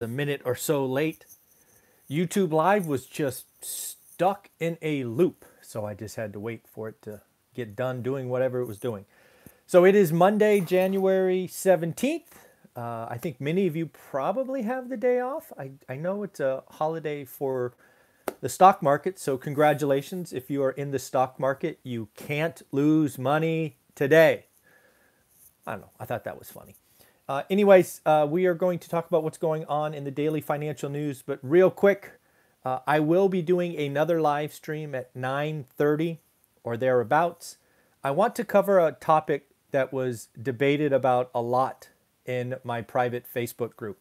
a minute or so late. YouTube Live was just stuck in a loop, so I just had to wait for it to get done doing whatever it was doing. So it is Monday, January 17th. Uh, I think many of you probably have the day off. I, I know it's a holiday for the stock market, so congratulations. If you are in the stock market, you can't lose money today. I don't know. I thought that was funny. Uh, anyways, uh, we are going to talk about what's going on in the daily financial news, but real quick, uh, I will be doing another live stream at 9:30 or thereabouts. I want to cover a topic that was debated about a lot in my private Facebook group.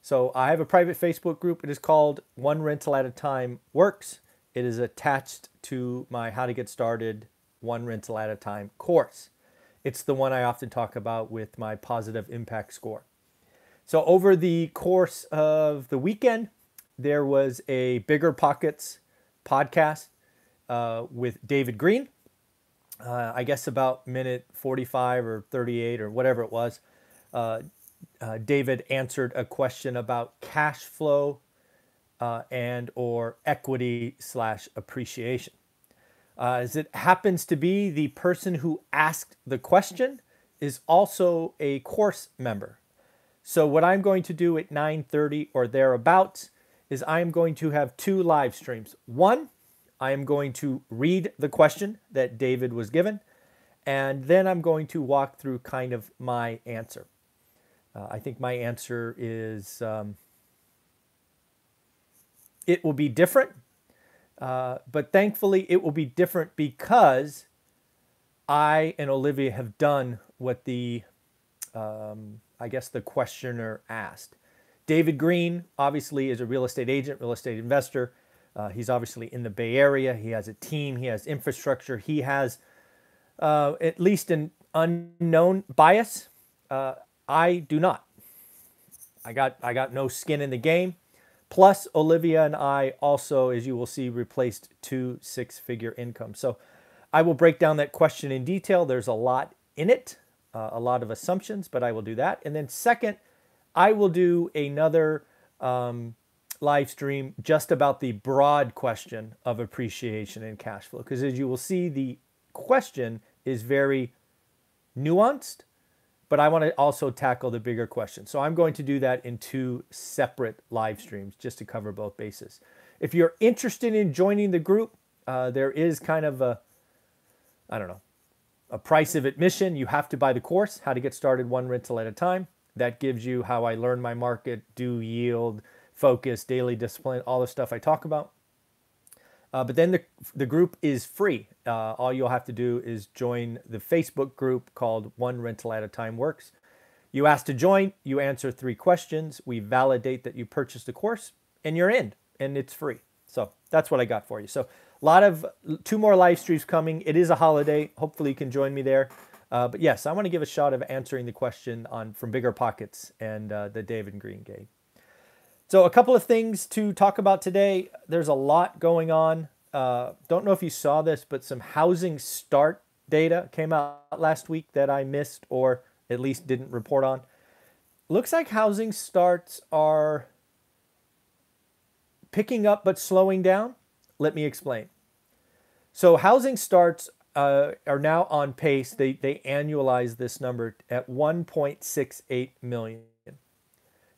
So I have a private Facebook group. It is called One Rental at a Time Works. It is attached to my How to Get Started One Rental at a Time course. It's the one I often talk about with my positive impact score. So, over the course of the weekend, there was a Bigger Pockets podcast uh, with David Greene. Uh, I guess about minute 45 or 38 or whatever it was. Uh, uh David answered a question about cash flow uh, and or equity slash appreciation. Uh, as it happens to be, the person who asked the question is also a course member. So what I'm going to do at 9:30 or thereabouts is I'm going to have two live streams. One, I am going to read the question that David was given, and then I'm going to walk through kind of my answer. Uh, I think my answer is um, it will be different uh, but thankfully, it will be different because I and Olivia have done what the, um, I guess, the questioner asked. David Greene obviously is a real estate agent, real estate investor. Uh, he's obviously in the Bay Area. He has a team. He has infrastructure. He has uh, at least an unknown bias. Uh, I do not. I got I got no skin in the game. Plus, Olivia and I also, as you will see, replaced two six figure incomes. So I will break down that question in detail. There's a lot in it, uh, a lot of assumptions, but I will do that. And then, second, I will do another um, live stream just about the broad question of appreciation and cash flow. Because as you will see, the question is very nuanced but I want to also tackle the bigger question. So I'm going to do that in two separate live streams just to cover both bases. If you're interested in joining the group, uh, there is kind of a, I don't know, a price of admission. You have to buy the course, How to Get Started One Rental at a Time. That gives you how I learn my market, do yield, focus, daily discipline, all the stuff I talk about. Uh, but then the, the group is free. Uh, all you'll have to do is join the Facebook group called One Rental at a Time Works. You ask to join, you answer three questions, we validate that you purchased the course, and you're in, and it's free. So that's what I got for you. So a lot of two more live streams coming. It is a holiday. Hopefully you can join me there. Uh, but yes, I want to give a shot of answering the question on from Bigger Pockets and uh, the David Greene gave. So, a couple of things to talk about today. There's a lot going on. Uh, don't know if you saw this, but some housing start data came out last week that I missed or at least didn't report on. Looks like housing starts are picking up but slowing down. Let me explain. So, housing starts uh, are now on pace. They, they annualize this number at 1.68 million.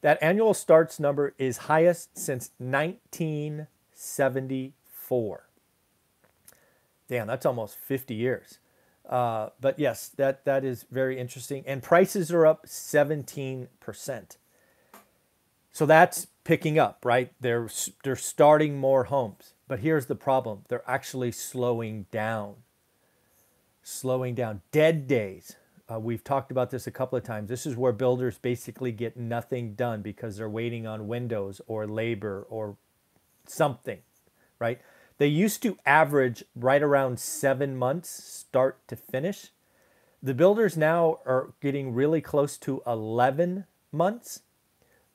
That annual starts number is highest since 1974. Damn, that's almost 50 years. Uh, but yes, that, that is very interesting. And prices are up 17%. So that's picking up, right? They're, they're starting more homes. But here's the problem they're actually slowing down. Slowing down. Dead days uh, we've talked about this a couple of times. This is where builders basically get nothing done because they're waiting on windows or labor or something, right? They used to average right around seven months start to finish. The builders now are getting really close to 11 months,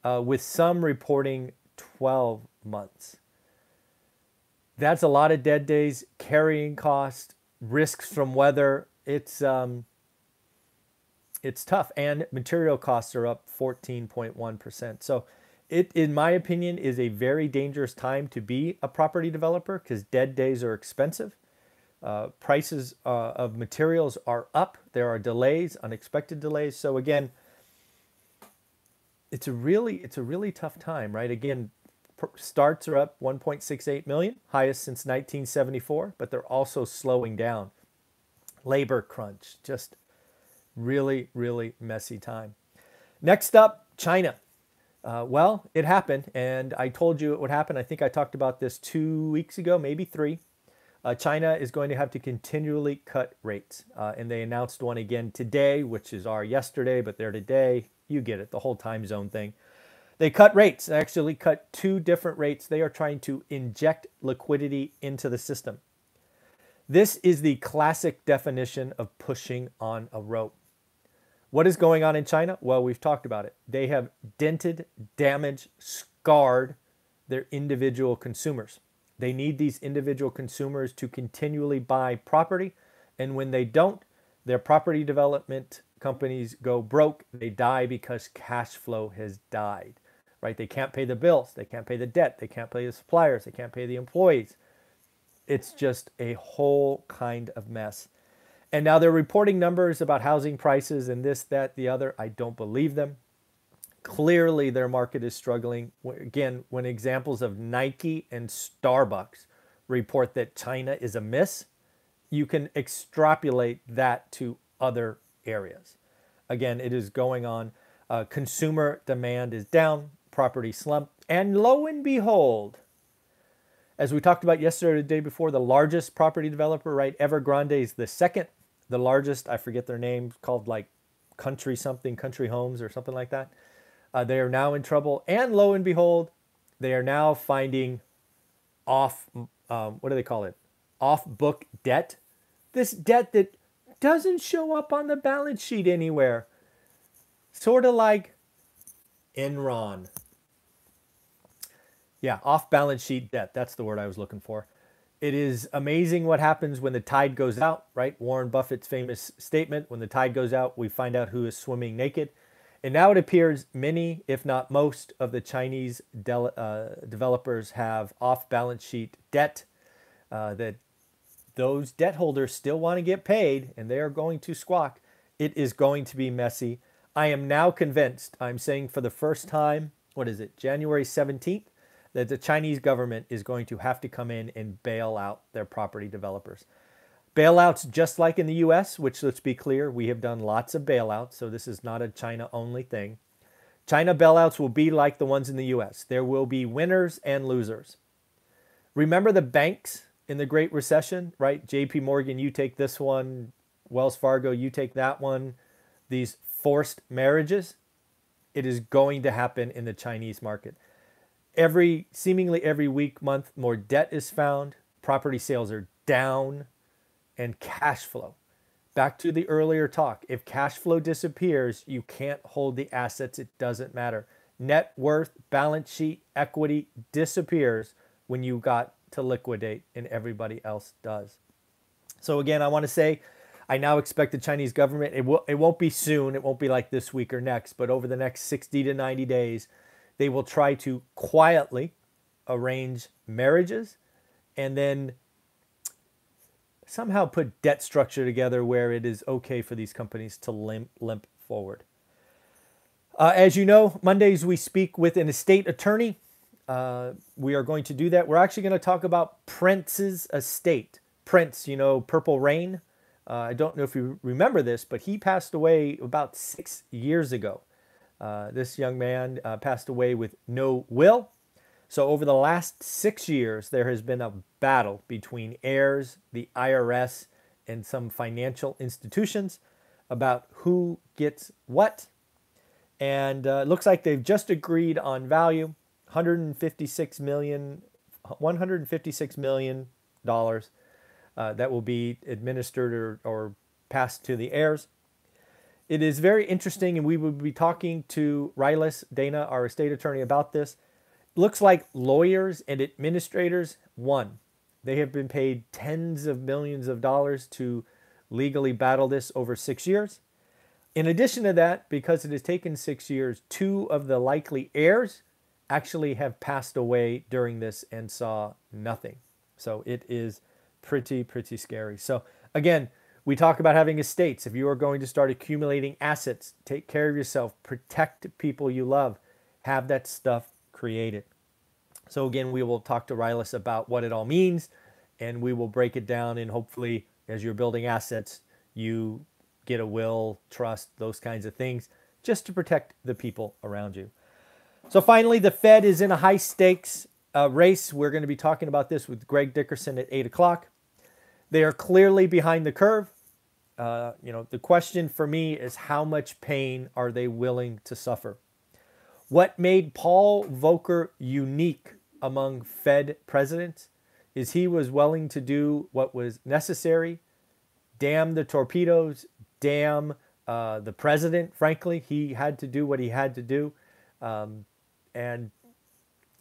uh, with some reporting 12 months. That's a lot of dead days, carrying cost, risks from weather. It's um, it's tough and material costs are up 14.1%. So it, in my opinion, is a very dangerous time to be a property developer because dead days are expensive. Uh, prices uh, of materials are up. There are delays, unexpected delays. So again, it's a really it's a really tough time, right? Again, starts are up 1.68 million, highest since 1974, but they're also slowing down. Labor crunch, just really really messy time. Next up, China. Uh, well, it happened, and I told you it would happen. I think I talked about this two weeks ago, maybe three. Uh, China is going to have to continually cut rates, uh, and they announced one again today, which is our yesterday, but they're today. You get it, the whole time zone thing. They cut rates, they actually cut two different rates. They are trying to inject liquidity into the system. This is the classic definition of pushing on a rope. What is going on in China? Well, we've talked about it. They have dented, damaged, scarred their individual consumers. They need these individual consumers to continually buy property. And when they don't, their property development companies go broke. They die because cash flow has died, right? They can't pay the bills. They can't pay the debt. They can't pay the suppliers. They can't pay the employees. It's just a whole kind of mess. And now they're reporting numbers about housing prices and this, that, the other. I don't believe them. Clearly, their market is struggling. Again, when examples of Nike and Starbucks report that China is a miss, you can extrapolate that to other areas. Again, it is going on. Uh, consumer demand is down, property slump, and lo and behold, as we talked about yesterday or the day before, the largest property developer, right? Evergrande is the second the largest, I forget their name, called like Country something, Country Homes or something like that. Uh, they are now in trouble. And lo and behold, they are now finding off, um, what do they call it? Off book debt. This debt that doesn't show up on the balance sheet anywhere. Sort of like Enron. Yeah, off balance sheet debt. That's the word I was looking for. It is amazing what happens when the tide goes out, right? Warren Buffett's famous statement when the tide goes out, we find out who is swimming naked. And now it appears many, if not most, of the Chinese de- uh, developers have off balance sheet debt uh, that those debt holders still want to get paid and they are going to squawk. It is going to be messy. I am now convinced, I'm saying for the first time, what is it, January 17th? That the Chinese government is going to have to come in and bail out their property developers. Bailouts, just like in the US, which let's be clear, we have done lots of bailouts, so this is not a China only thing. China bailouts will be like the ones in the US. There will be winners and losers. Remember the banks in the Great Recession, right? JP Morgan, you take this one, Wells Fargo, you take that one. These forced marriages, it is going to happen in the Chinese market every seemingly every week, month, more debt is found, property sales are down, and cash flow. Back to the earlier talk. If cash flow disappears, you can't hold the assets. It doesn't matter. Net worth, balance sheet, equity disappears when you got to liquidate and everybody else does. So again, I want to say I now expect the Chinese government, it, will, it won't be soon, it won't be like this week or next, but over the next 60 to 90 days, they will try to quietly arrange marriages and then somehow put debt structure together where it is okay for these companies to limp, limp forward. Uh, as you know, Mondays we speak with an estate attorney. Uh, we are going to do that. We're actually going to talk about Prince's estate. Prince, you know, Purple Rain. Uh, I don't know if you remember this, but he passed away about six years ago. Uh, this young man uh, passed away with no will. So, over the last six years, there has been a battle between heirs, the IRS, and some financial institutions about who gets what. And uh, looks like they've just agreed on value 156 million, 156 million dollars uh, that will be administered or, or passed to the heirs. It is very interesting, and we will be talking to Rylas Dana, our estate attorney, about this. Looks like lawyers and administrators won. They have been paid tens of millions of dollars to legally battle this over six years. In addition to that, because it has taken six years, two of the likely heirs actually have passed away during this and saw nothing. So it is pretty, pretty scary. So again, we talk about having estates. If you are going to start accumulating assets, take care of yourself, protect people you love, have that stuff created. So again, we will talk to Rylas about what it all means, and we will break it down. And hopefully, as you're building assets, you get a will, trust, those kinds of things, just to protect the people around you. So finally, the Fed is in a high stakes uh, race. We're going to be talking about this with Greg Dickerson at eight o'clock. They are clearly behind the curve. Uh, you know, the question for me is how much pain are they willing to suffer? What made Paul Volcker unique among Fed presidents is he was willing to do what was necessary. Damn the torpedoes, damn uh, the president. Frankly, he had to do what he had to do. Um, and,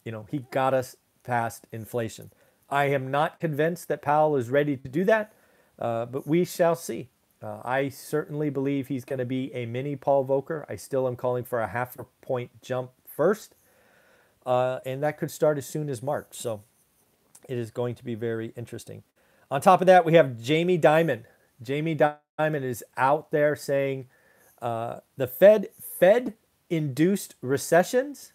you know, he got us past inflation. I am not convinced that Powell is ready to do that, uh, but we shall see. Uh, I certainly believe he's going to be a mini Paul Volcker. I still am calling for a half a point jump first, uh, and that could start as soon as March. So it is going to be very interesting. On top of that, we have Jamie Dimon. Jamie Dimon is out there saying uh, the Fed Fed induced recessions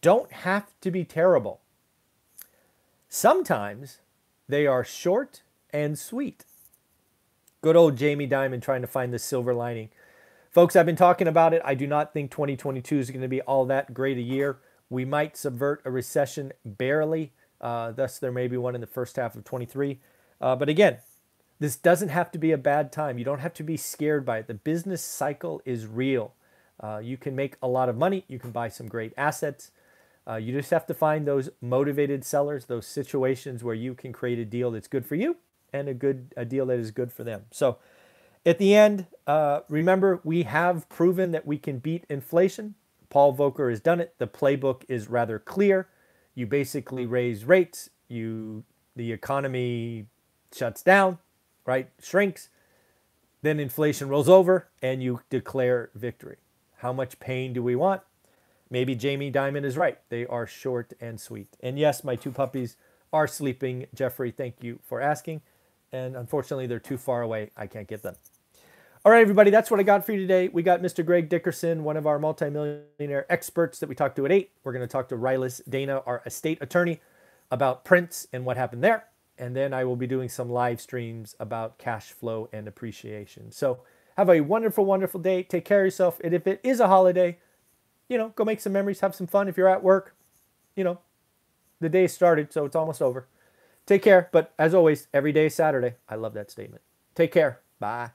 don't have to be terrible. Sometimes they are short and sweet. Good old Jamie Dimon trying to find the silver lining. Folks, I've been talking about it. I do not think 2022 is going to be all that great a year. We might subvert a recession barely. Uh, thus, there may be one in the first half of 23. Uh, but again, this doesn't have to be a bad time. You don't have to be scared by it. The business cycle is real. Uh, you can make a lot of money. You can buy some great assets. Uh, you just have to find those motivated sellers, those situations where you can create a deal that's good for you and a good a deal that is good for them. So at the end, uh, remember we have proven that we can beat inflation. Paul Volcker has done it. The playbook is rather clear. You basically raise rates. You the economy shuts down, right? Shrinks. Then inflation rolls over, and you declare victory. How much pain do we want? Maybe Jamie Dimon is right. They are short and sweet. And yes, my two puppies are sleeping. Jeffrey, thank you for asking and unfortunately they're too far away. I can't get them. All right, everybody, that's what I got for you today. We got Mr. Greg Dickerson, one of our multimillionaire experts that we talked to at 8. We're going to talk to Rylas Dana, our estate attorney, about Prince and what happened there. And then I will be doing some live streams about cash flow and appreciation. So have a wonderful, wonderful day. Take care of yourself. And if it is a holiday, you know, go make some memories, have some fun. If you're at work, you know, the day started, so it's almost over. Take care. But as always, every day is Saturday. I love that statement. Take care. Bye.